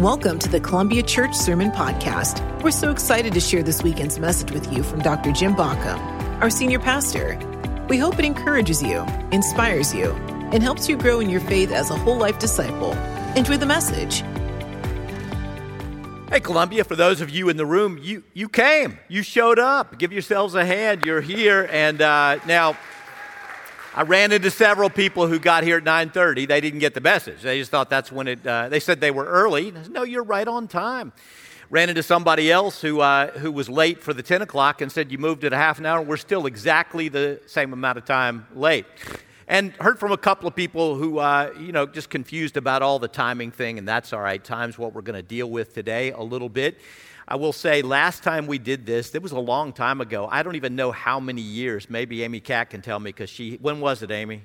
Welcome to the Columbia Church Sermon Podcast. We're so excited to share this weekend's message with you from Dr. Jim Baucom, our senior pastor. We hope it encourages you, inspires you, and helps you grow in your faith as a whole life disciple. Enjoy the message. Hey, Columbia, for those of you in the room, you, you came. You showed up. Give yourselves a hand. You're here. And uh, now, I ran into several people who got here at 9:30. They didn't get the message. They just thought that's when it. Uh, they said they were early. Said, no, you're right on time. Ran into somebody else who uh, who was late for the 10 o'clock and said you moved it a half an hour. We're still exactly the same amount of time late. And heard from a couple of people who, uh, you know, just confused about all the timing thing, and that's all right. Time's what we're going to deal with today a little bit. I will say, last time we did this, it was a long time ago. I don't even know how many years. Maybe Amy Cat can tell me because she, when was it, Amy?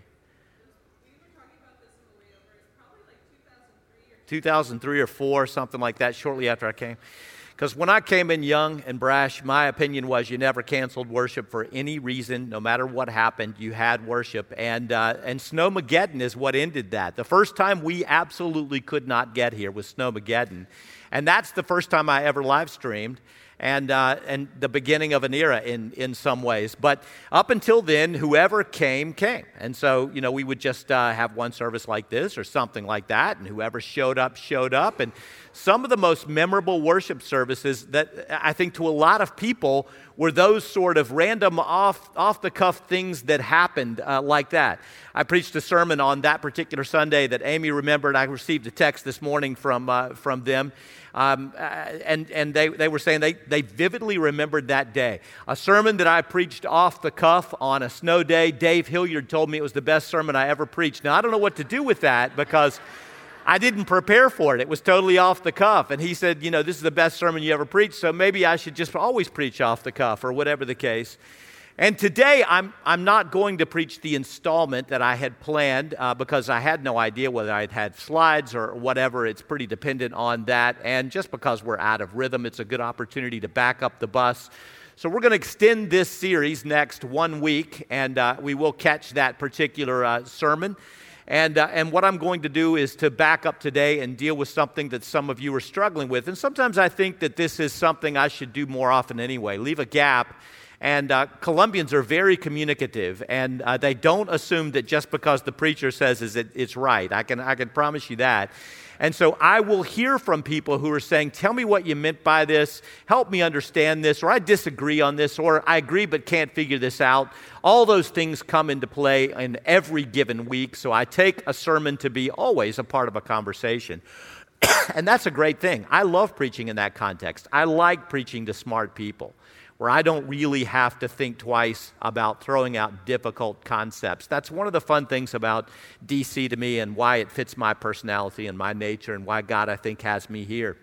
2003 or 4, something like that, shortly after I came. Because when I came in young and brash, my opinion was you never canceled worship for any reason, no matter what happened, you had worship. And, uh, and Snowmageddon is what ended that. The first time we absolutely could not get here was Snowmageddon. And that's the first time I ever live streamed and, uh, and the beginning of an era in, in some ways. But up until then, whoever came, came. And so, you know, we would just uh, have one service like this or something like that, and whoever showed up, showed up. And some of the most memorable worship services that I think to a lot of people were those sort of random off, off the cuff things that happened uh, like that. I preached a sermon on that particular Sunday that Amy remembered. I received a text this morning from, uh, from them. Um, uh, and and they, they were saying they, they vividly remembered that day. A sermon that I preached off the cuff on a snow day. Dave Hilliard told me it was the best sermon I ever preached. Now, I don't know what to do with that because I didn't prepare for it. It was totally off the cuff. And he said, You know, this is the best sermon you ever preached, so maybe I should just always preach off the cuff or whatever the case. And today, I'm, I'm not going to preach the installment that I had planned uh, because I had no idea whether I'd had slides or whatever. It's pretty dependent on that. And just because we're out of rhythm, it's a good opportunity to back up the bus. So, we're going to extend this series next one week, and uh, we will catch that particular uh, sermon. And, uh, and what I'm going to do is to back up today and deal with something that some of you are struggling with. And sometimes I think that this is something I should do more often anyway leave a gap. And uh, Columbians are very communicative, and uh, they don't assume that just because the preacher says is it, it's right. I can, I can promise you that. And so I will hear from people who are saying, Tell me what you meant by this, help me understand this, or I disagree on this, or I agree but can't figure this out. All those things come into play in every given week. So I take a sermon to be always a part of a conversation. and that's a great thing. I love preaching in that context. I like preaching to smart people where I don't really have to think twice about throwing out difficult concepts. That's one of the fun things about DC to me and why it fits my personality and my nature and why God, I think, has me here.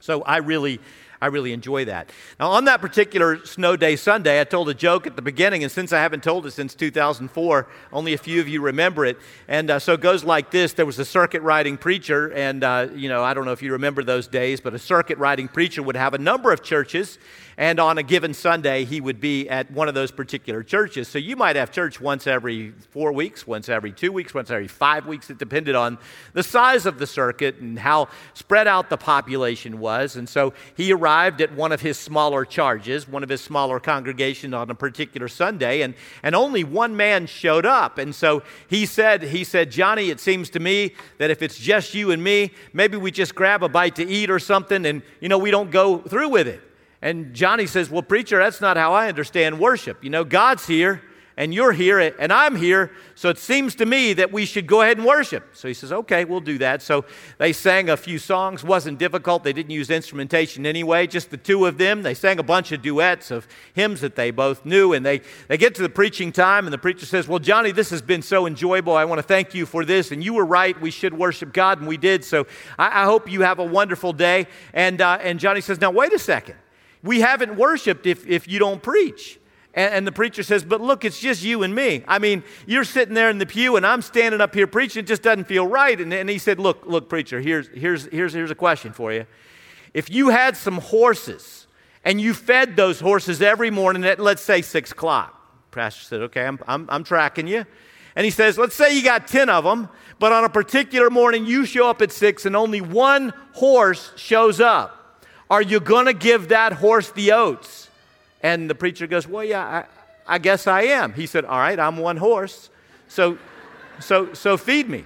So I really I really enjoy that. Now, on that particular snow day Sunday, I told a joke at the beginning, and since I haven't told it since 2004, only a few of you remember it. And uh, so it goes like this There was a circuit riding preacher, and, uh, you know, I don't know if you remember those days, but a circuit riding preacher would have a number of churches, and on a given Sunday, he would be at one of those particular churches. So you might have church once every four weeks, once every two weeks, once every five weeks. It depended on the size of the circuit and how spread out the population was. And so he arrived at one of his smaller charges, one of his smaller congregations on a particular Sunday, and, and only one man showed up. And so he said, he said, Johnny, it seems to me that if it's just you and me, maybe we just grab a bite to eat or something and, you know, we don't go through with it. And Johnny says, Well, preacher, that's not how I understand worship. You know, God's here and you're here and I'm here, so it seems to me that we should go ahead and worship. So he says, Okay, we'll do that. So they sang a few songs, wasn't difficult. They didn't use instrumentation anyway, just the two of them. They sang a bunch of duets of hymns that they both knew. And they, they get to the preaching time, and the preacher says, Well, Johnny, this has been so enjoyable. I want to thank you for this. And you were right. We should worship God, and we did. So I, I hope you have a wonderful day. And, uh, and Johnny says, Now, wait a second. We haven't worshiped if, if you don't preach. And, and, the preacher says, But look, it's just you and me. I mean, you're sitting there in the pew and I'm standing up here preaching. It just doesn't feel right. And, and he said, Look, look, preacher, here's, here's, here's, here's a question for you. If you had some horses and you fed those horses every morning at, let's say, six o'clock, pastor said, Okay, I'm, I'm, I'm tracking you. And he says, let's say you got 10 of them, but on a particular morning you show up at 6 and only one horse shows up. Are you going to give that horse the oats? And the preacher goes, well, yeah, I, I guess I am. He said, all right, I'm one horse. So, so, so feed me.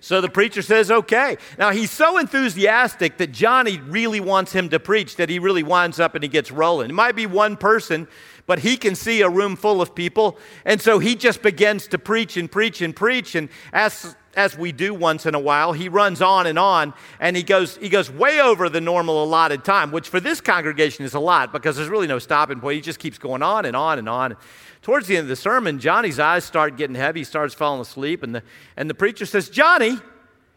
So the preacher says, okay. Now he's so enthusiastic that Johnny really wants him to preach that he really winds up and he gets rolling. It might be one person, but he can see a room full of people. And so he just begins to preach and preach and preach. And as, as we do once in a while, he runs on and on and he goes, he goes way over the normal allotted time, which for this congregation is a lot because there's really no stopping point. He just keeps going on and on and on. Towards the end of the sermon, Johnny's eyes start getting heavy. He starts falling asleep. And the, and the preacher says, Johnny,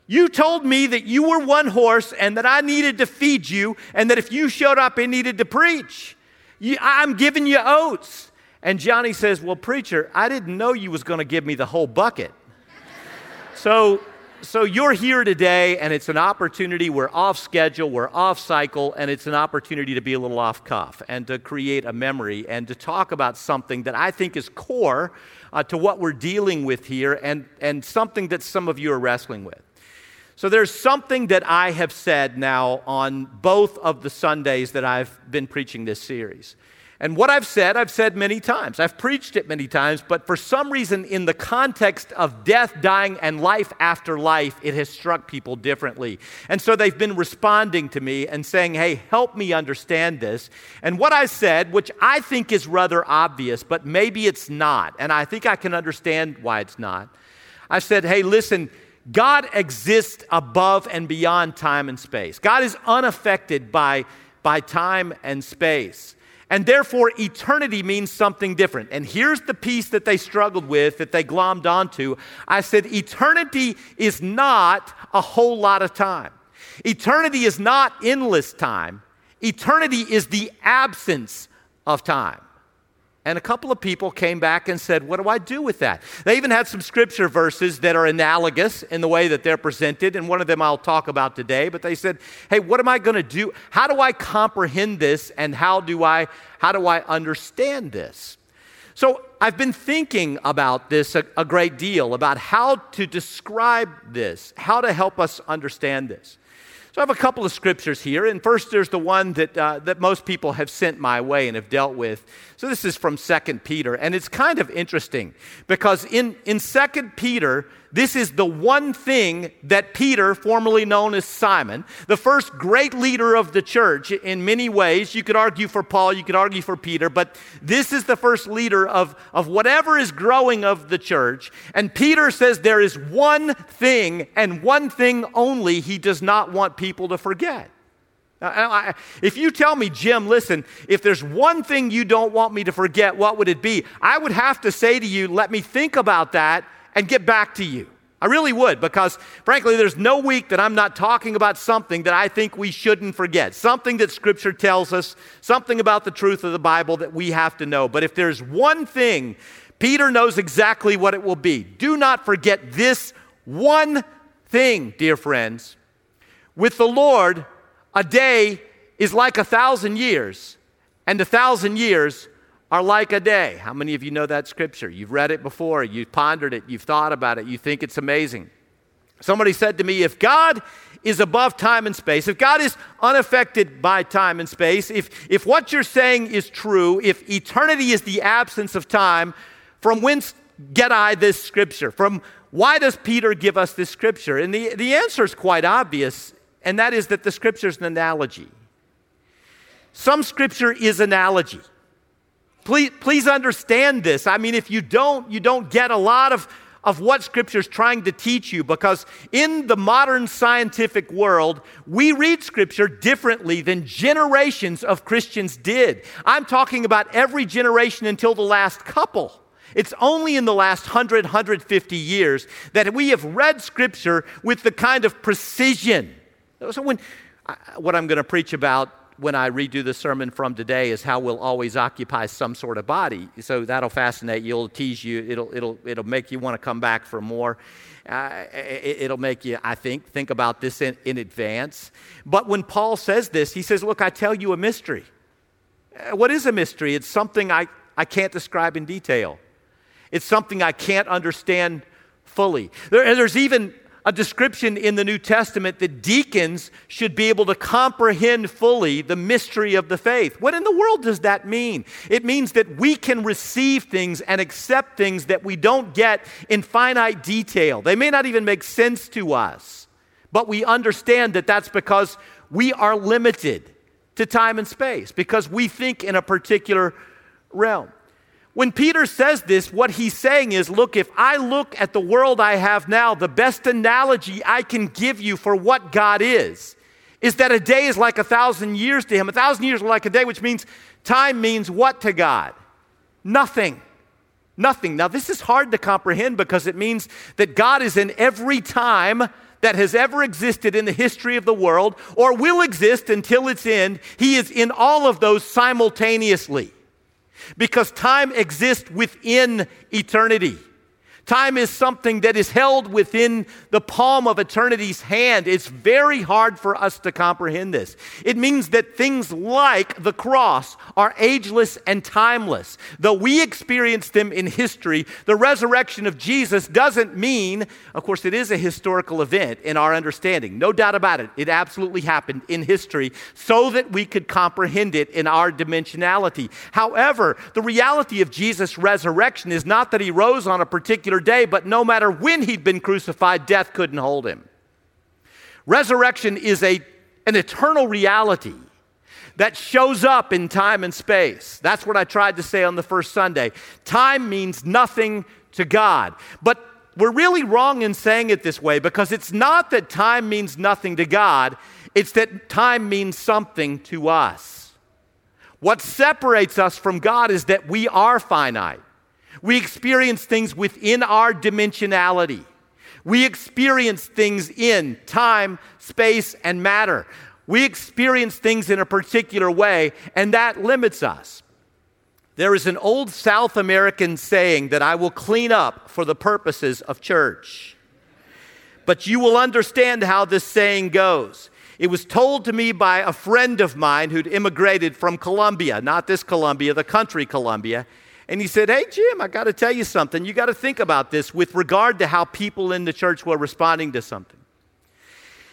you told me that you were one horse and that I needed to feed you, and that if you showed up, I needed to preach. You, I'm giving you oats. And Johnny says, Well, preacher, I didn't know you was going to give me the whole bucket. So so you're here today, and it's an opportunity. We're off schedule, we're off cycle, and it's an opportunity to be a little off cuff and to create a memory and to talk about something that I think is core uh, to what we're dealing with here and, and something that some of you are wrestling with. So there's something that I have said now on both of the Sundays that I've been preaching this series. And what I've said, I've said many times. I've preached it many times, but for some reason, in the context of death, dying, and life after life, it has struck people differently. And so they've been responding to me and saying, hey, help me understand this. And what I said, which I think is rather obvious, but maybe it's not, and I think I can understand why it's not. I said, hey, listen, God exists above and beyond time and space. God is unaffected by, by time and space. And therefore, eternity means something different. And here's the piece that they struggled with, that they glommed onto. I said, eternity is not a whole lot of time. Eternity is not endless time. Eternity is the absence of time. And a couple of people came back and said, What do I do with that? They even had some scripture verses that are analogous in the way that they're presented. And one of them I'll talk about today. But they said, Hey, what am I going to do? How do I comprehend this? And how do I, how do I understand this? So I've been thinking about this a, a great deal, about how to describe this, how to help us understand this. So I have a couple of scriptures here, and first there's the one that, uh, that most people have sent my way and have dealt with. So this is from 2 Peter, and it's kind of interesting because in, in 2 Peter, this is the one thing that Peter, formerly known as Simon, the first great leader of the church in many ways, you could argue for Paul, you could argue for Peter, but this is the first leader of, of whatever is growing of the church. And Peter says there is one thing and one thing only he does not want people to forget. If you tell me, Jim, listen, if there's one thing you don't want me to forget, what would it be? I would have to say to you, let me think about that and get back to you. I really would, because frankly, there's no week that I'm not talking about something that I think we shouldn't forget, something that Scripture tells us, something about the truth of the Bible that we have to know. But if there's one thing, Peter knows exactly what it will be. Do not forget this one thing, dear friends. With the Lord, a day is like a thousand years, and a thousand years are like a day. How many of you know that scripture? You've read it before, you've pondered it, you've thought about it, you think it's amazing. Somebody said to me, if God is above time and space, if God is unaffected by time and space, if, if what you're saying is true, if eternity is the absence of time, from whence get I this scripture? From why does Peter give us this scripture? And the, the answer is quite obvious, and that is that the scripture is an analogy. Some scripture is analogy. Please, please understand this. I mean, if you don't, you don't get a lot of, of what Scripture is trying to teach you because in the modern scientific world, we read Scripture differently than generations of Christians did. I'm talking about every generation until the last couple. It's only in the last 100, 150 years that we have read Scripture with the kind of precision. So, when, what I'm going to preach about when I redo the sermon from today is how we'll always occupy some sort of body. So that'll fascinate you. It'll tease you. It'll, it'll, it'll make you want to come back for more. Uh, it, will make you, I think, think about this in, in advance. But when Paul says this, he says, Look, I tell you a mystery. Uh, what is a mystery? It's something I, I can't describe in detail. It's something I can't understand fully. There, there's even a description in the New Testament that deacons should be able to comprehend fully the mystery of the faith. What in the world does that mean? It means that we can receive things and accept things that we don't get in finite detail. They may not even make sense to us, but we understand that that's because we are limited to time and space, because we think in a particular realm. When Peter says this, what he's saying is look, if I look at the world I have now, the best analogy I can give you for what God is, is that a day is like a thousand years to him. A thousand years are like a day, which means time means what to God? Nothing. Nothing. Now, this is hard to comprehend because it means that God is in every time that has ever existed in the history of the world or will exist until its end. He is in all of those simultaneously because time exists within eternity. Time is something that is held within the palm of eternity's hand. It's very hard for us to comprehend this. It means that things like the cross are ageless and timeless. Though we experience them in history, the resurrection of Jesus doesn't mean, of course, it is a historical event in our understanding. No doubt about it. It absolutely happened in history so that we could comprehend it in our dimensionality. However, the reality of Jesus' resurrection is not that he rose on a particular day, but no matter when he'd been crucified, death couldn't hold him. Resurrection is a, an eternal reality that shows up in time and space. That's what I tried to say on the first Sunday. Time means nothing to God. But we're really wrong in saying it this way because it's not that time means nothing to God, it's that time means something to us. What separates us from God is that we are finite. We experience things within our dimensionality. We experience things in time, space, and matter. We experience things in a particular way, and that limits us. There is an old South American saying that I will clean up for the purposes of church. But you will understand how this saying goes. It was told to me by a friend of mine who'd immigrated from Colombia, not this Colombia, the country Colombia. And he said, Hey, Jim, I got to tell you something. You got to think about this with regard to how people in the church were responding to something.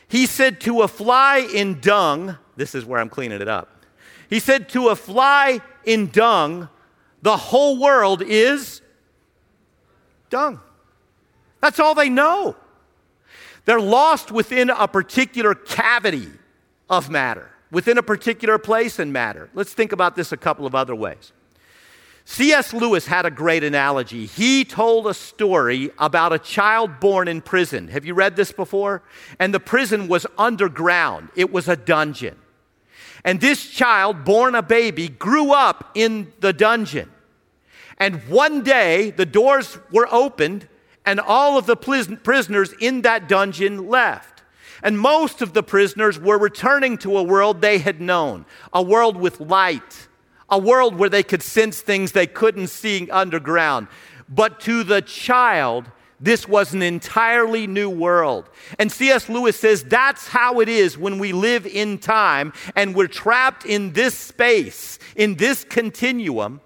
He said, To a fly in dung, this is where I'm cleaning it up. He said, To a fly in dung, the whole world is dung. That's all they know. They're lost within a particular cavity of matter, within a particular place in matter. Let's think about this a couple of other ways. C.S. Lewis had a great analogy. He told a story about a child born in prison. Have you read this before? And the prison was underground, it was a dungeon. And this child, born a baby, grew up in the dungeon. And one day, the doors were opened, and all of the prisoners in that dungeon left. And most of the prisoners were returning to a world they had known, a world with light a world where they could sense things they couldn't see underground. But to the child, this was an entirely new world. And C.S. Lewis says that's how it is when we live in time and we're trapped in this space, in this continuum.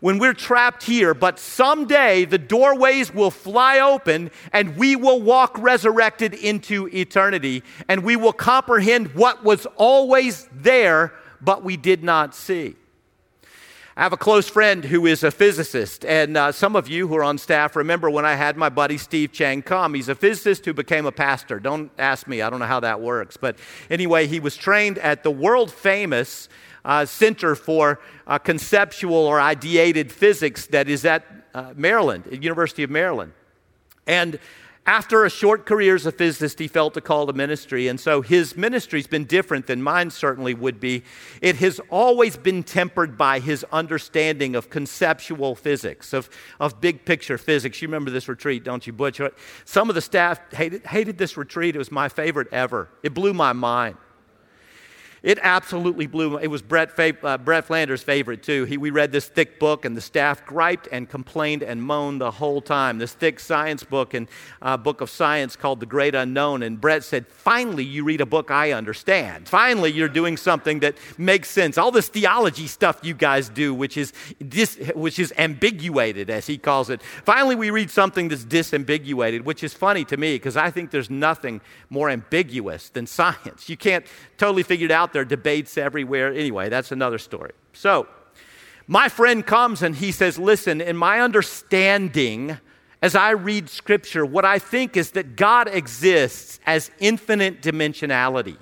When we're trapped here, but someday the doorways will fly open and we will walk resurrected into eternity and we will comprehend what was always there, but we did not see. I have a close friend who is a physicist, and uh, some of you who are on staff remember when I had my buddy Steve Chang come. He's a physicist who became a pastor. Don't ask me, I don't know how that works. But anyway, he was trained at the world famous uh, Center for uh, Conceptual or Ideated Physics that is at uh, Maryland, University of Maryland. And after a short career as a physicist, he felt a call to ministry. And so his ministry's been different than mine certainly would be. It has always been tempered by his understanding of conceptual physics, of, of big picture physics. You remember this retreat, don't you, Butch? Some of the staff hated, hated this retreat. It was my favorite ever. It blew my mind. It absolutely blew. It was Brett, uh, Brett Flanders' favorite too. He, we read this thick book, and the staff griped and complained and moaned the whole time. This thick science book and uh, book of science called The Great Unknown. And Brett said, "Finally, you read a book I understand. Finally, you're doing something that makes sense. All this theology stuff you guys do, which is dis, which is ambiguated, as he calls it. Finally, we read something that's disambiguated, which is funny to me because I think there's nothing more ambiguous than science. You can't totally figure it out." There, debates everywhere. Anyway, that's another story. So, my friend comes and he says, Listen, in my understanding, as I read scripture, what I think is that God exists as infinite dimensionality.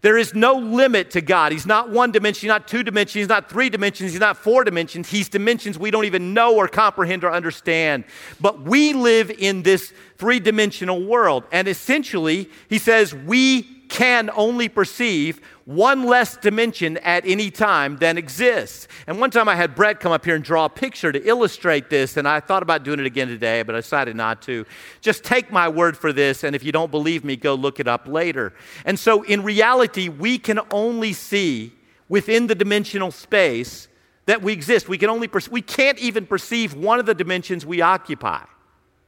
There is no limit to God. He's not one dimension, he's not two dimensions, he's not three dimensions, he's not four dimensions. He's dimensions we don't even know or comprehend or understand. But we live in this three dimensional world. And essentially, he says, we can only perceive one less dimension at any time than exists. And one time I had Brett come up here and draw a picture to illustrate this, and I thought about doing it again today, but I decided not to. Just take my word for this, and if you don't believe me, go look it up later. And so in reality, we can only see within the dimensional space that we exist. We can only per- we can't even perceive one of the dimensions we occupy,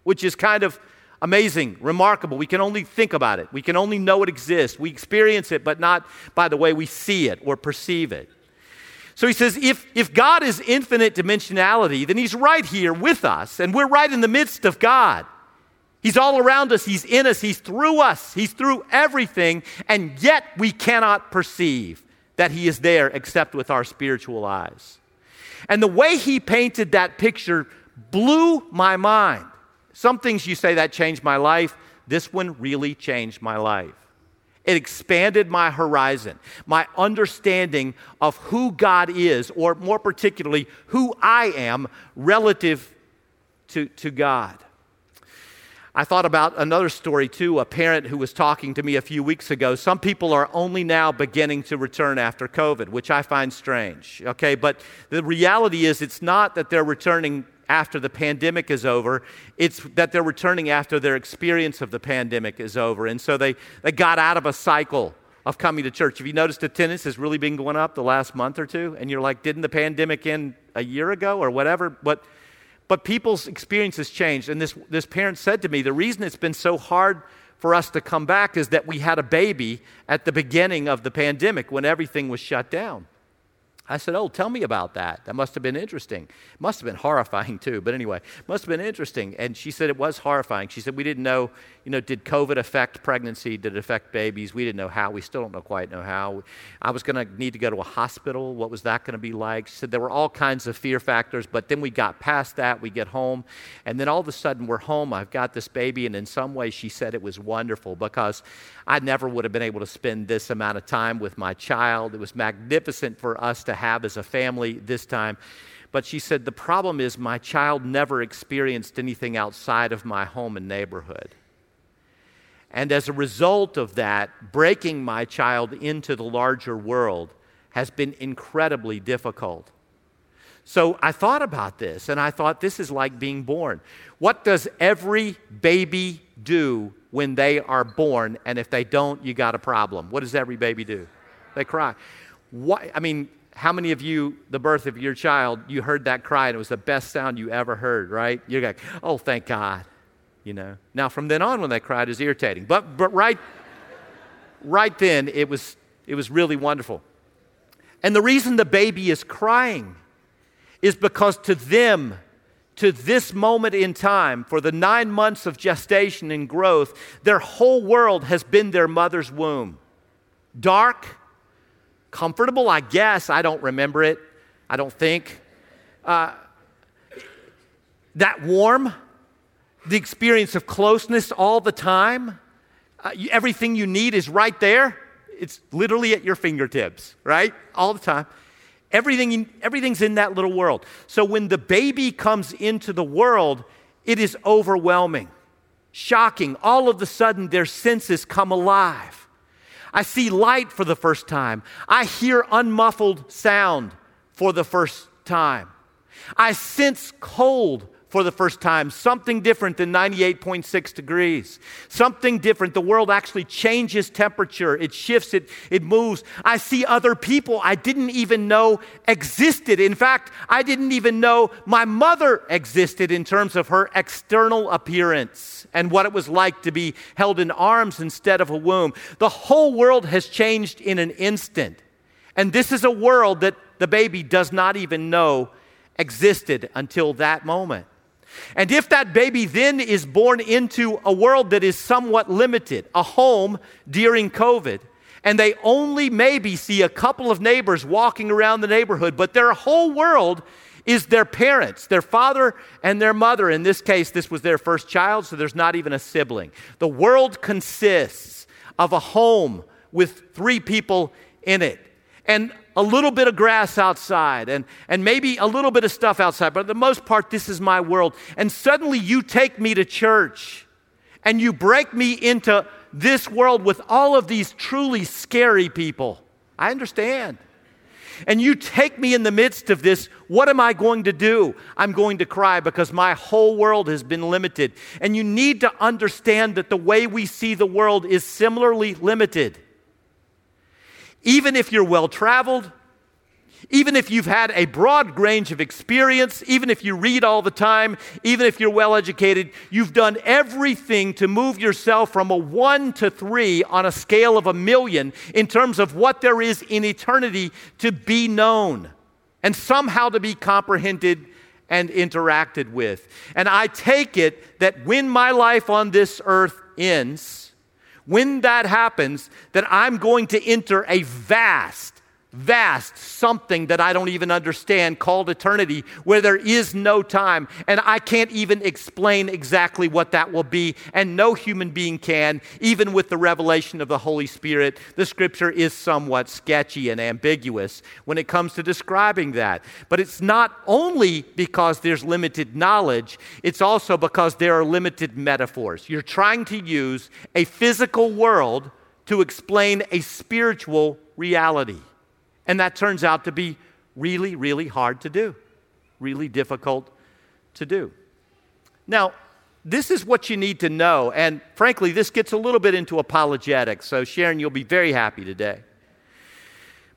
which is kind of amazing, remarkable. We can only think about it. We can only know it exists. We experience it, but not by the way we see it or perceive it. So he says, if, if God is infinite dimensionality, then he's right here with us, and we're right in the midst of God. He's all around us, he's in us, he's through us, he's through everything, and yet we cannot perceive that he is there except with our spiritual eyes. And the way he painted that picture blew my mind. Some things you say that changed my life. This one really changed my life. It expanded my horizon, my understanding of who God is, or more particularly, who I am relative to, to God. I thought about another story too, a parent who was talking to me a few weeks ago. Some people are only now beginning to return after COVID, which I find strange, okay? But the reality is, it's not that they're returning after the pandemic is over. It's that they're returning after their experience of the pandemic is over. And so they, they got out of a cycle of coming to church. Have you noticed attendance has really been going up the last month or two? And you're like, didn't the pandemic end a year ago or whatever? But, but people's experience has changed. And this, this parent said to me, the reason it's been so hard for us to come back is that we had a baby at the beginning of the pandemic when everything was shut down. I said, Oh, tell me about that. That must have been interesting. Must have been horrifying too, but anyway, must have been interesting. And she said it was horrifying. She said, We didn't know, you know, did COVID affect pregnancy? Did it affect babies? We didn't know how. We still don't know quite know how. I was going to need to go to a hospital. What was that going to be like? She said there were all kinds of fear factors, but then we got past that. We get home, and then all of a sudden we're home. I've got this baby, and in some ways she said it was wonderful because I never would have been able to spend this amount of time with my child. It was magnificent for us to have as a family this time. But she said, the problem is my child never experienced anything outside of my home and neighborhood. And as a result of that, breaking my child into the larger world has been incredibly difficult. So I thought about this and I thought this is like being born. What does every baby do when they are born? And if they don't, you got a problem. What does every baby do? They cry. What, I mean, how many of you, the birth of your child, you heard that cry and it was the best sound you ever heard, right? You're like, oh, thank God, you know. Now, from then on, when they cried, was irritating. But, but right, right then, it was, it was really wonderful. And the reason the baby is crying is because to them, to this moment in time, for the nine months of gestation and growth, their whole world has been their mother's womb. Dark, comfortable, I guess. I don't remember it. I don't think. Uh, that warm, the experience of closeness all the time. Uh, you, everything you need is right there. It's literally at your fingertips, right? All the time. Everything, everything's in that little world. So when the baby comes into the world, it is overwhelming, shocking. All of a sudden, their senses come alive. I see light for the first time. I hear unmuffled sound for the first time. I sense cold for the first time, something different than 98.6 degrees, something different. The world actually changes temperature, it shifts, it, it moves. I see other people I didn't even know existed. In fact, I didn't even know my mother existed in terms of her external appearance and what it was like to be held in arms instead of a womb. The whole world has changed in an instant. And this is a world that the baby does not even know existed until that moment. And if that baby then is born into a world that is somewhat limited, a home during COVID, and they only maybe see a couple of neighbors walking around the neighborhood, but their whole world is their parents, their father and their mother. In this case, this was their first child, so there's not even a sibling. The world consists of a home with three people in it. And a little bit of grass outside and, and maybe a little bit of stuff outside, but for the most part, this is my world. And suddenly you take me to church and you break me into this world with all of these truly scary people. I understand. And you take me in the midst of this, what am I going to do? I'm going to cry because my whole world has been limited. And you need to understand that the way we see the world is similarly limited. Even if you're well traveled, even if you've had a broad range of experience, even if you read all the time, even if you're well educated, you've done everything to move yourself from a one to three on a scale of a million in terms of what there is in eternity to be known and somehow to be comprehended and interacted with. And I take it that when my life on this earth ends, when that happens, that I'm going to enter a vast, vast something that I don't even understand called eternity, where there is no time. And I can't even explain exactly what that will be. And no human being can, even with the revelation of the Holy Spirit. The scripture is somewhat sketchy and ambiguous when it comes to describing that. But it's not only because there's limited knowledge, it's also because there are limited metaphors. You're trying to use a physical world to explain a spiritual reality. And that turns out to be really, really hard to do, really difficult to do. Now, this is what you need to know. And frankly, this gets a little bit into apologetics. So, Sharon, you'll be very happy today.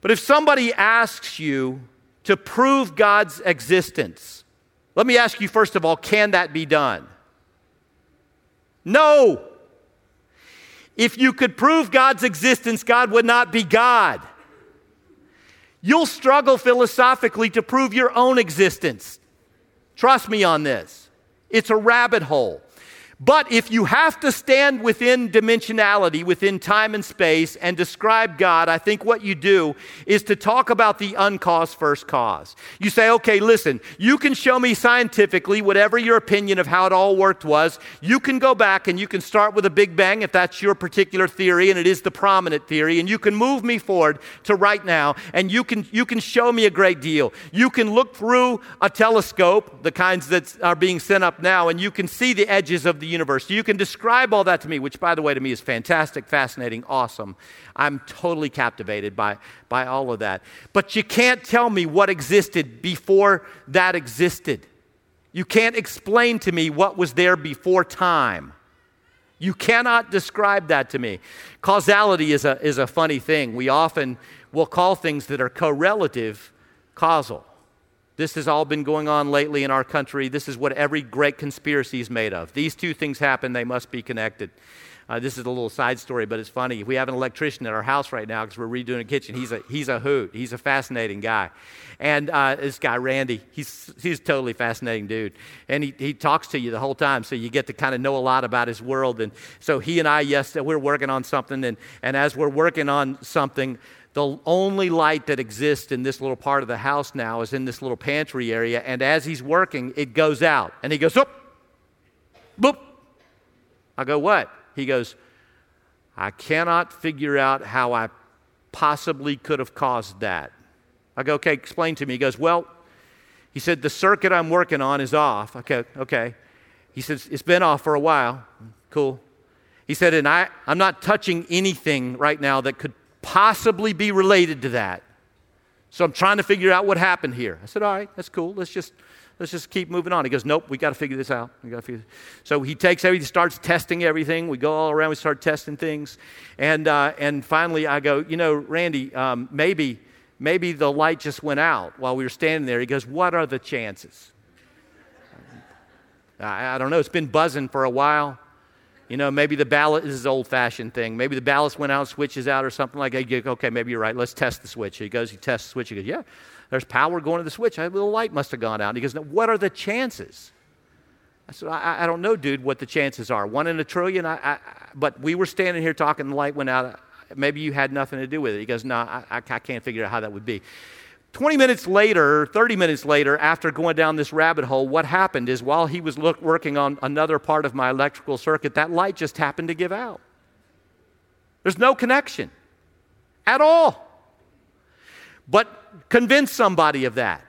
But if somebody asks you to prove God's existence, let me ask you first of all can that be done? No. If you could prove God's existence, God would not be God. You'll struggle philosophically to prove your own existence. Trust me on this. It's a rabbit hole. But if you have to stand within dimensionality, within time and space, and describe God, I think what you do is to talk about the uncaused first cause. You say, okay, listen, you can show me scientifically whatever your opinion of how it all worked was. You can go back and you can start with a Big Bang if that's your particular theory, and it is the prominent theory, and you can move me forward to right now, and you can, you can show me a great deal. You can look through a telescope, the kinds that are being sent up now, and you can see the edges of the universe. You can describe all that to me, which, by the way, to me is fantastic, fascinating, awesome. I'm totally captivated by, by all of that. But you can't tell me what existed before that existed. You can't explain to me what was there before time. You cannot describe that to me. Causality is a, is a funny thing. We often will call things that are correlative causal. This has all been going on lately in our country. This is what every great conspiracy is made of. These two things happen, they must be connected. Uh, this is a little side story, but it's funny. We have an electrician at our house right now because we're redoing a kitchen. He's a, he's a hoot. He's a fascinating guy. And uh, this guy, Randy, he's, he's a totally fascinating dude. And he, he talks to you the whole time, so you get to kind of know a lot about his world. And so he and I, yes, we're working on something. And, and as we're working on something, the only light that exists in this little part of the house now is in this little pantry area. And as he's working, it goes out. And he goes, "Oop, boop. I go, what? He goes, I cannot figure out how I possibly could have caused that. I go, okay, explain to me. He goes, well, he said, the circuit I'm working on is off. Okay, okay. He says, it's been off for a while. Cool. He said, and I, I'm not touching anything right now that could possibly be related to that. So I'm trying to figure out what happened here. I said, All right, that's cool. Let's just Let's just keep moving on. He goes, Nope, we got to figure this out. We got to figure. So he takes everything, starts testing everything. We go all around, we start testing things, and uh, and finally I go, you know, Randy, um, maybe maybe the light just went out while we were standing there. He goes, What are the chances? I, I don't know. It's been buzzing for a while. You know, maybe the this is an old fashioned thing. Maybe the ballast went out, switches out, or something like that. okay, maybe you're right. Let's test the switch. He goes, he tests the switch. He goes, Yeah, there's power going to the switch. The light must have gone out. And he goes, What are the chances? I said, I, I, don't know, dude, what the chances are. One in a trillion. I, I, but we were standing here talking, the light went out. Maybe you had nothing to do with it. He goes, No, I, I can't figure out how that would be. 20 minutes later, 30 minutes later, after going down this rabbit hole, what happened is while he was look, working on another part of my electrical circuit, that light just happened to give out. There's no connection at all. But convince somebody of that.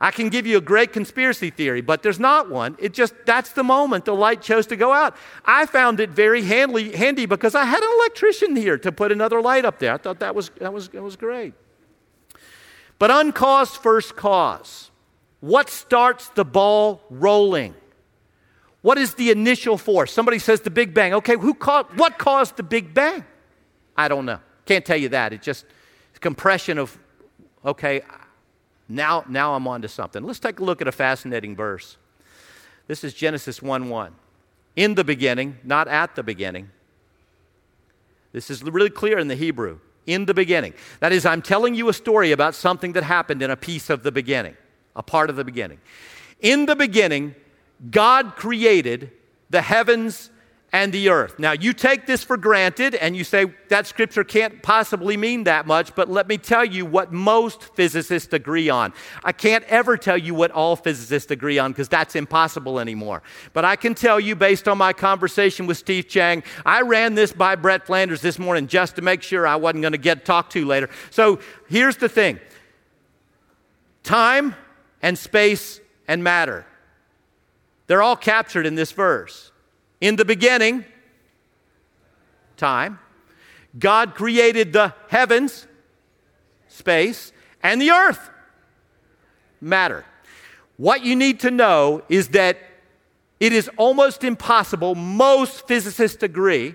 I can give you a great conspiracy theory, but there's not one. It just, that's the moment the light chose to go out. I found it very handy, handy because I had an electrician here to put another light up there. I thought that was, that was, that was great. But uncaused first cause. What starts the ball rolling? What is the initial force? Somebody says the Big Bang. Okay, who caused, what caused the Big Bang? I don't know. Can't tell you that. It's just compression of, okay, now, now I'm on to something. Let's take a look at a fascinating verse. This is Genesis 1 1. In the beginning, not at the beginning. This is really clear in the Hebrew in the beginning. That is, I'm telling you a story about something that happened in a piece of the beginning, a part of the beginning. In the beginning, God created the heavens and the earth. Now, you take this for granted and you say that scripture can't possibly mean that much, but let me tell you what most physicists agree on. I can't ever tell you what all physicists agree on because that's impossible anymore. But I can tell you, based on my conversation with Steve Chang, I ran this by Brett Flanders this morning just to make sure I wasn't going to get talked to later. So here's the thing time and space and matter, they're all captured in this verse. In the beginning, time, God created the heavens, space, and the earth, matter. What you need to know is that it is almost impossible, most physicists agree,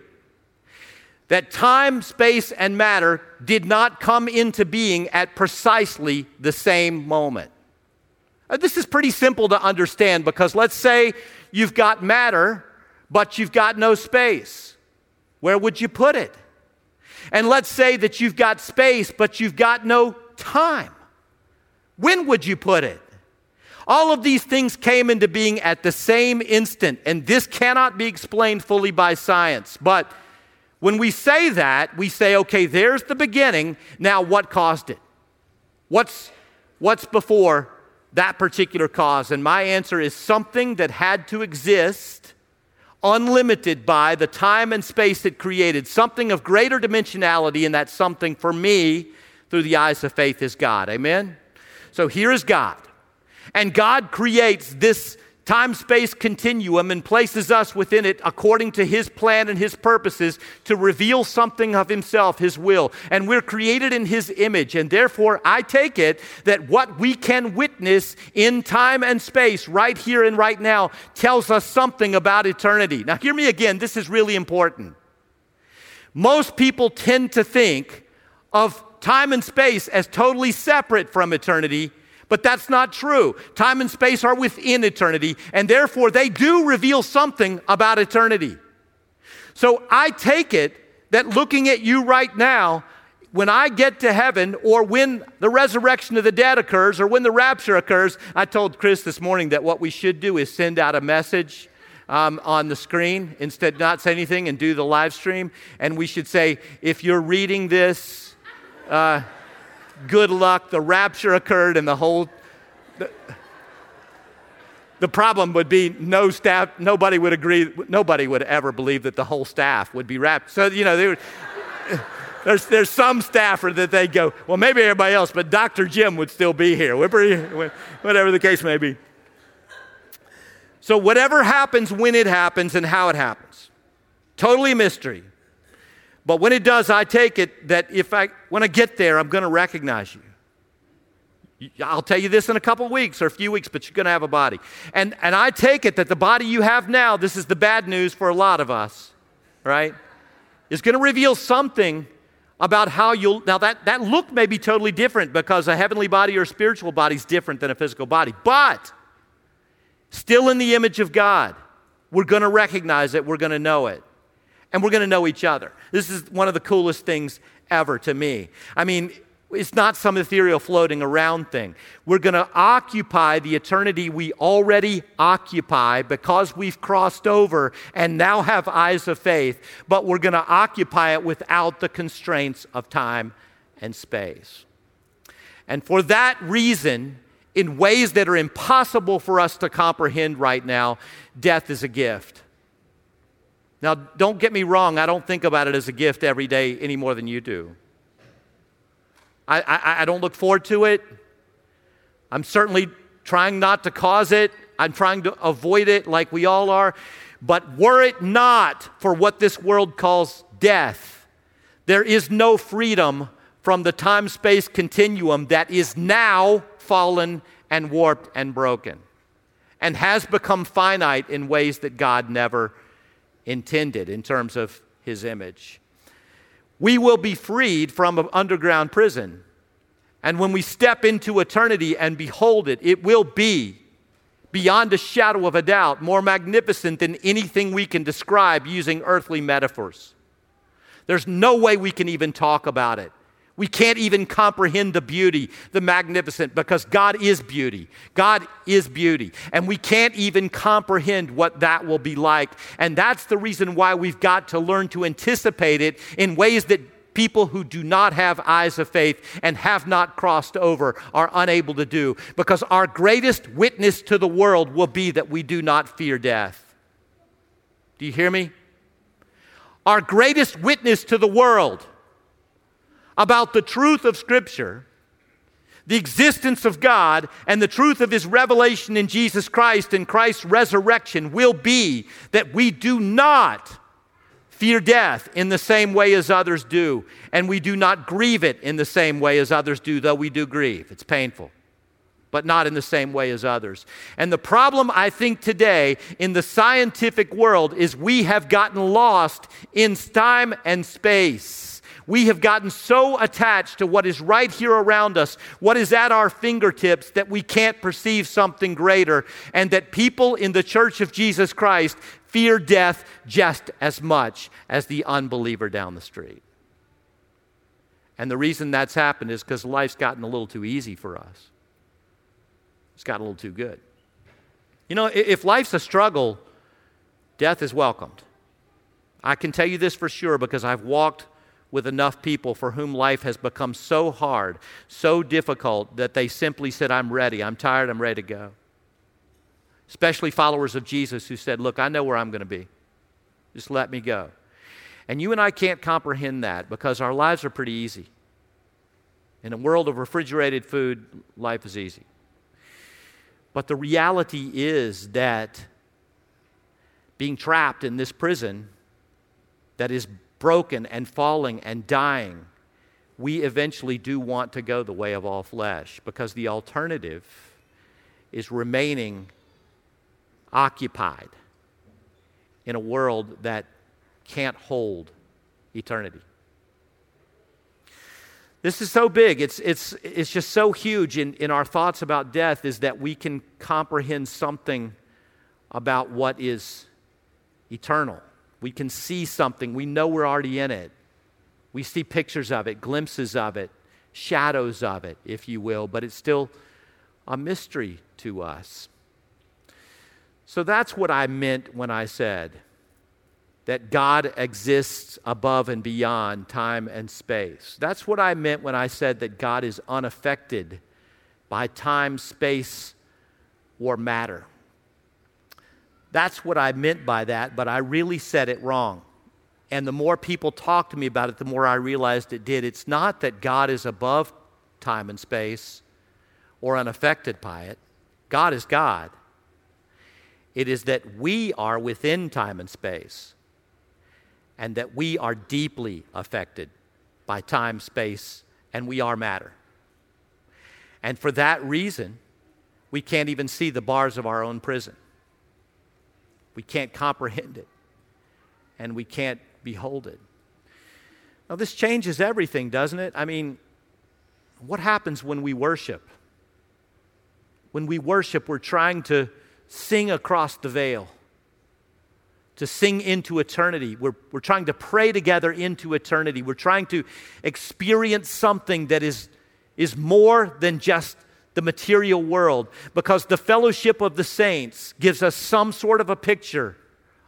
that time, space, and matter did not come into being at precisely the same moment. Uh, this is pretty simple to understand because let's say you've got matter but you've got no space. Where would you put it? And let's say that you've got space, but you've got no time. When would you put it? All of these things came into being at the same instant, and this cannot be explained fully by science. But when we say that, we say, okay, there's the beginning. Now, what caused it? What's, what's before that particular cause? And my answer is something that had to exist unlimited by the time and space it created, something of greater dimensionality, and that something for me through the eyes of faith is God. Amen? So here is God. And God creates this time space continuum and places us within it according to his plan and his purposes to reveal something of himself, his will. And we're created in his image. And therefore, I take it that what we can witness in time and space, right here and right now, tells us something about eternity. Now, hear me again, this is really important. Most people tend to think of time and space as totally separate from eternity but that's not true. Time and space are within eternity, and therefore they do reveal something about eternity. So I take it that looking at you right now, when I get to heaven, or when the resurrection of the dead occurs, or when the rapture occurs, I told Chris this morning that what we should do is send out a message um, on the screen instead not say anything and do the live stream. And we should say, if you're reading this, uh, good luck, the rapture occurred, and the whole. The, the problem would be no staff, nobody would agree, nobody would ever believe that the whole staff would be raptured. So, you know, would, there's, there's some staffer that they go, well, maybe everybody else, but Dr. Jim would still be here, whatever the case may be. So, whatever happens, when it happens, and how it happens, totally mystery. But when it does, I take it that if I, when I get there, I'm going to recognize you. I'll tell you this in a couple weeks or a few weeks, but you're going to have a body. And, and I take it that the body you have now, this is the bad news for a lot of us, right? Is going to reveal something about how you'll. Now, that, that look may be totally different because a heavenly body or a spiritual body is different than a physical body, but still in the image of God. We're going to recognize it, we're going to know it, and we're going to know each other. This is one of the coolest things ever to me. I mean, it's not some ethereal floating around thing. We're going to occupy the eternity we already occupy because we've crossed over and now have eyes of faith, but we're going to occupy it without the constraints of time and space. And for that reason, in ways that are impossible for us to comprehend right now, death is a gift. Now, don't get me wrong, I don't think about it as a gift every day any more than you do. I, I, I don't look forward to it. I'm certainly trying not to cause it. I'm trying to avoid it like we all are. But were it not for what this world calls death, there is no freedom from the time space continuum that is now fallen and warped and broken and has become finite in ways that God never intended in terms of his image we will be freed from an underground prison. And when we step into eternity and behold it, it will be, beyond a shadow of a doubt, more magnificent than anything we can describe using earthly metaphors. There's no way we can even talk about it. We can't even comprehend the beauty, the magnificent, because God is beauty. God is beauty. And we can't even comprehend what that will be like. And that's the reason why we've got to learn to anticipate it in ways that people who do not have eyes of faith and have not crossed over are unable to do. Because our greatest witness to the world will be that we do not fear death. Do you hear me? Our greatest witness to the world about the truth of Scripture, the existence of God, and the truth of His revelation in Jesus Christ and Christ's resurrection will be that we do not fear death in the same way as others do, and we do not grieve it in the same way as others do, though we do grieve. It's painful. But not in the same way as others. And the problem, I think, today in the scientific world is we have gotten lost in time and space. We have gotten so attached to what is right here around us, what is at our fingertips, that we can't perceive something greater, and that people in the church of Jesus Christ fear death just as much as the unbeliever down the street. And the reason that's happened is because life's gotten a little too easy for us. It's gotten a little too good. You know, if life's a struggle, death is welcomed. I can tell you this for sure because I've walked with enough people for whom life has become so hard, so difficult, that they simply said, I'm ready, I'm tired, I'm ready to go. Especially followers of Jesus who said, Look, I know where I'm going to be. Just let me go. And you and I can't comprehend that because our lives are pretty easy. In a world of refrigerated food, life is easy. But the reality is that being trapped in this prison that is broken and falling and dying, we eventually do want to go the way of all flesh because the alternative is remaining occupied in a world that can't hold eternity. This is so big. It's, it's, it's just so huge in, in our thoughts about death is that we can comprehend something about what is eternal. We can see something. We know we're already in it. We see pictures of it, glimpses of it, shadows of it, if you will, but it's still a mystery to us. So that's what I meant when I said that God exists above and beyond time and space. That's what I meant when I said that God is unaffected by time, space, or matter. That's what I meant by that, but I really said it wrong. And the more people talk to me about it, the more I realized it did. It's not that God is above time and space or unaffected by it, God is God. It is that we are within time and space and that we are deeply affected by time, space, and we are matter. And for that reason, we can't even see the bars of our own prison. We can't comprehend it, and we can't behold it. Now, this changes everything, doesn't it? I mean, what happens when we worship? When we worship, we're trying to sing across the veil, to sing into eternity. We're, we're trying to pray together into eternity. We're trying to experience something that is, is more than just the material world because the fellowship of the saints gives us some sort of a picture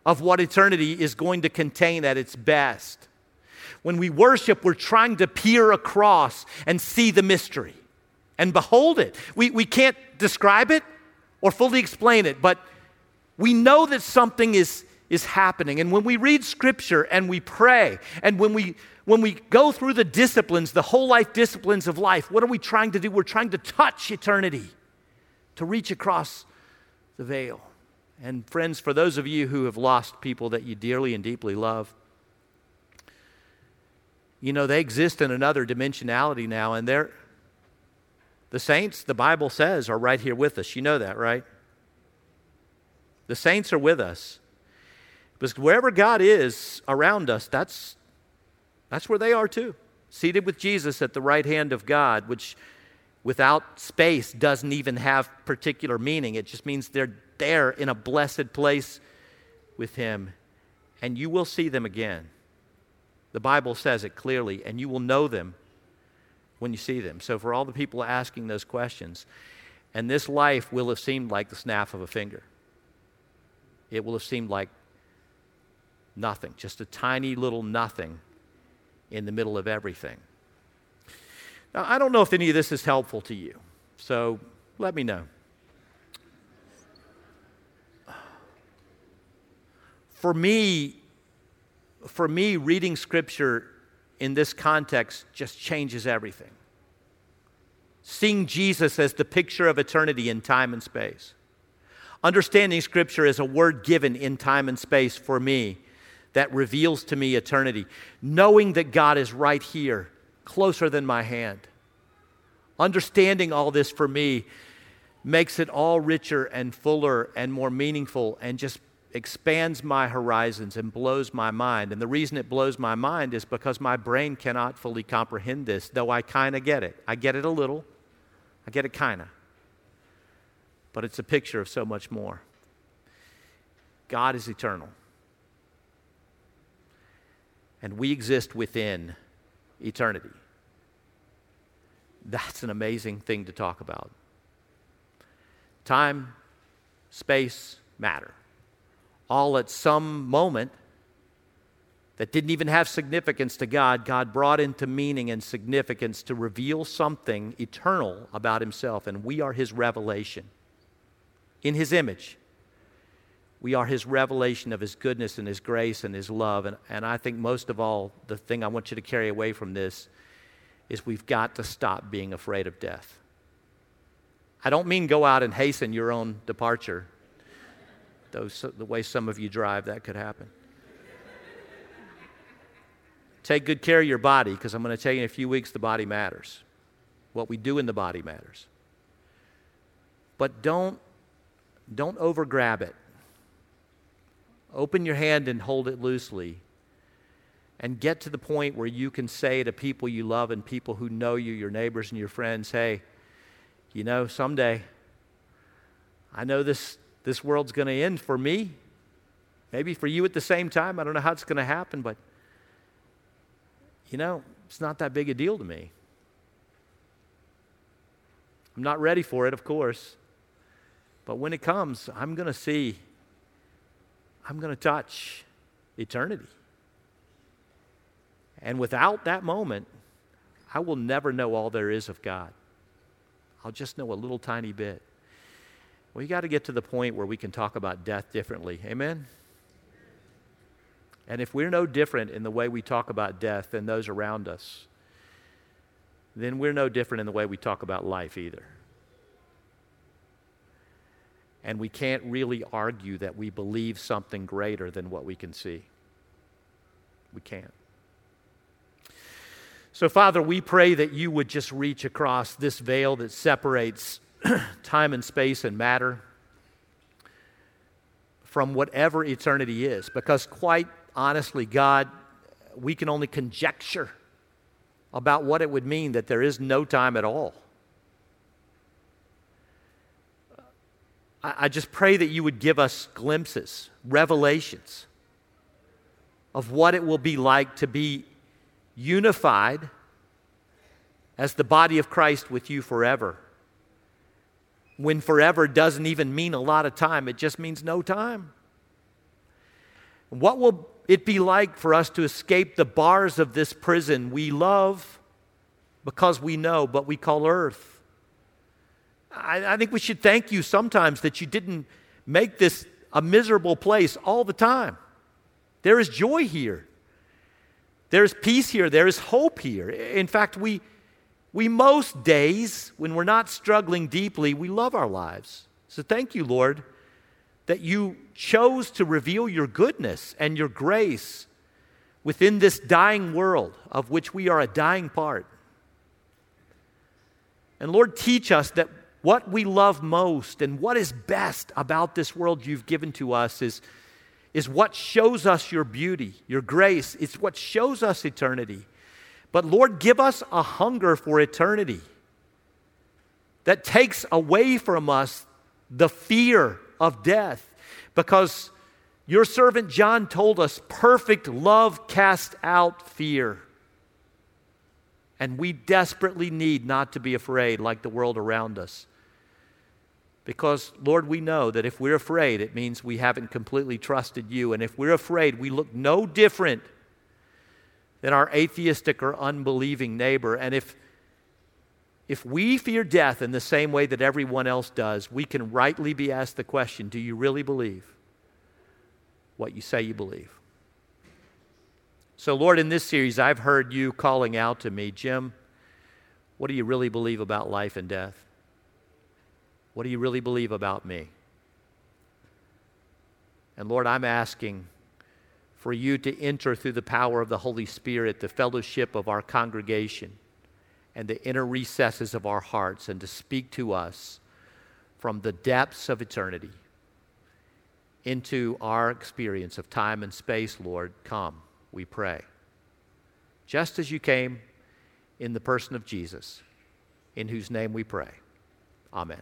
of what eternity is going to contain at its best. When we worship, we're trying to peer across and see the mystery and behold it. We, we can't describe it or fully explain it, but we know that something is, is happening. And when we read scripture and we pray, and when we when we go through the disciplines, the whole life disciplines of life, what are we trying to do? We're trying to touch eternity, to reach across the veil. And friends, for those of you who have lost people that you dearly and deeply love, you know, they exist in another dimensionality now, and they're the saints, the Bible says, are right here with us. You know that, right? The saints are with us. Because wherever God is around us, that's that's where they are too. Seated with Jesus at the right hand of God, which without space doesn't even have particular meaning. It just means they're there in a blessed place with Him. And you will see them again. The Bible says it clearly, and you will know them when you see them. So, for all the people asking those questions, and this life will have seemed like the snap of a finger, it will have seemed like nothing, just a tiny little nothing in the middle of everything. Now, I don't know if any of this is helpful to you, so let me know. For me, for me, reading scripture in this context just changes everything. Seeing Jesus as the picture of eternity in time and space. Understanding scripture as a word given in time and space for me that reveals to me eternity. Knowing that God is right here, closer than my hand. Understanding all this for me makes it all richer and fuller and more meaningful and just expands my horizons and blows my mind. And the reason it blows my mind is because my brain cannot fully comprehend this, though I kind of get it. I get it a little, I get it kind of. But it's a picture of so much more. God is eternal and we exist within eternity. That's an amazing thing to talk about. Time, space, matter. All at some moment that didn't even have significance to God, God brought into meaning and significance to reveal something eternal about Himself, and we are His revelation in His image. We are his revelation of his goodness and his grace and his love. And, and I think most of all, the thing I want you to carry away from this is we've got to stop being afraid of death. I don't mean go out and hasten your own departure, though so, the way some of you drive, that could happen. Take good care of your body, because I'm going to tell you in a few weeks the body matters. What we do in the body matters. But don't, don't overgrab it. Open your hand and hold it loosely. And get to the point where you can say to people you love and people who know you, your neighbors and your friends, hey, you know, someday, I know this, this world's going to end for me. Maybe for you at the same time. I don't know how it's going to happen, but, you know, it's not that big a deal to me. I'm not ready for it, of course. But when it comes, I'm going to see I'm going to touch eternity. And without that moment, I will never know all there is of God. I'll just know a little tiny bit. We got to get to the point where we can talk about death differently. Amen? And if we're no different in the way we talk about death than those around us, then we're no different in the way we talk about life either. And we can't really argue that we believe something greater than what we can see. We can't. So, Father, we pray that you would just reach across this veil that separates time and space and matter from whatever eternity is. Because, quite honestly, God, we can only conjecture about what it would mean that there is no time at all. I just pray that you would give us glimpses, revelations of what it will be like to be unified as the body of Christ with you forever. When forever doesn't even mean a lot of time, it just means no time. What will it be like for us to escape the bars of this prison we love because we know, but we call earth? I, I think we should thank you sometimes that you didn't make this a miserable place all the time. There is joy here. There's peace here. There is hope here. In fact, we, we most days, when we're not struggling deeply, we love our lives. So thank you, Lord, that you chose to reveal your goodness and your grace within this dying world of which we are a dying part. And Lord, teach us that what we love most and what is best about this world you've given to us is is what shows us your beauty, your grace. It's what shows us eternity. But Lord, give us a hunger for eternity that takes away from us the fear of death. Because your servant John told us perfect love casts out fear. And we desperately need not to be afraid like the world around us. Because, Lord, we know that if we're afraid, it means we haven't completely trusted you. And if we're afraid, we look no different than our atheistic or unbelieving neighbor. And if, if we fear death in the same way that everyone else does, we can rightly be asked the question do you really believe what you say you believe? So, Lord, in this series, I've heard you calling out to me, Jim, what do you really believe about life and death? What do you really believe about me? And Lord, I'm asking for you to enter through the power of the Holy Spirit, the fellowship of our congregation, and the inner recesses of our hearts, and to speak to us from the depths of eternity into our experience of time and space, Lord. Come, we pray. Just as you came in the person of Jesus, in whose name we pray. Amen.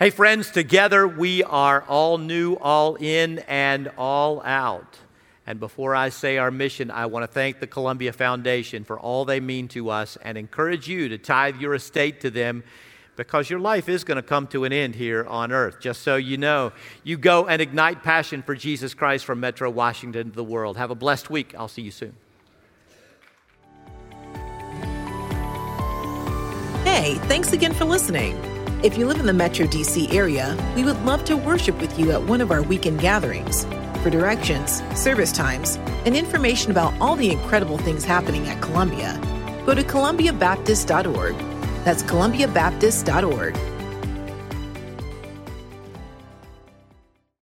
Hey, friends, together we are all new, all in, and all out. And before I say our mission, I want to thank the Columbia Foundation for all they mean to us and encourage you to tithe your estate to them because your life is going to come to an end here on earth. Just so you know, you go and ignite passion for Jesus Christ from Metro Washington to the world. Have a blessed week. I'll see you soon. Hey, thanks again for listening. If you live in the Metro DC area, we would love to worship with you at one of our weekend gatherings. For directions, service times, and information about all the incredible things happening at Columbia, go to columbiabaptist.org. That's columbiabaptist.org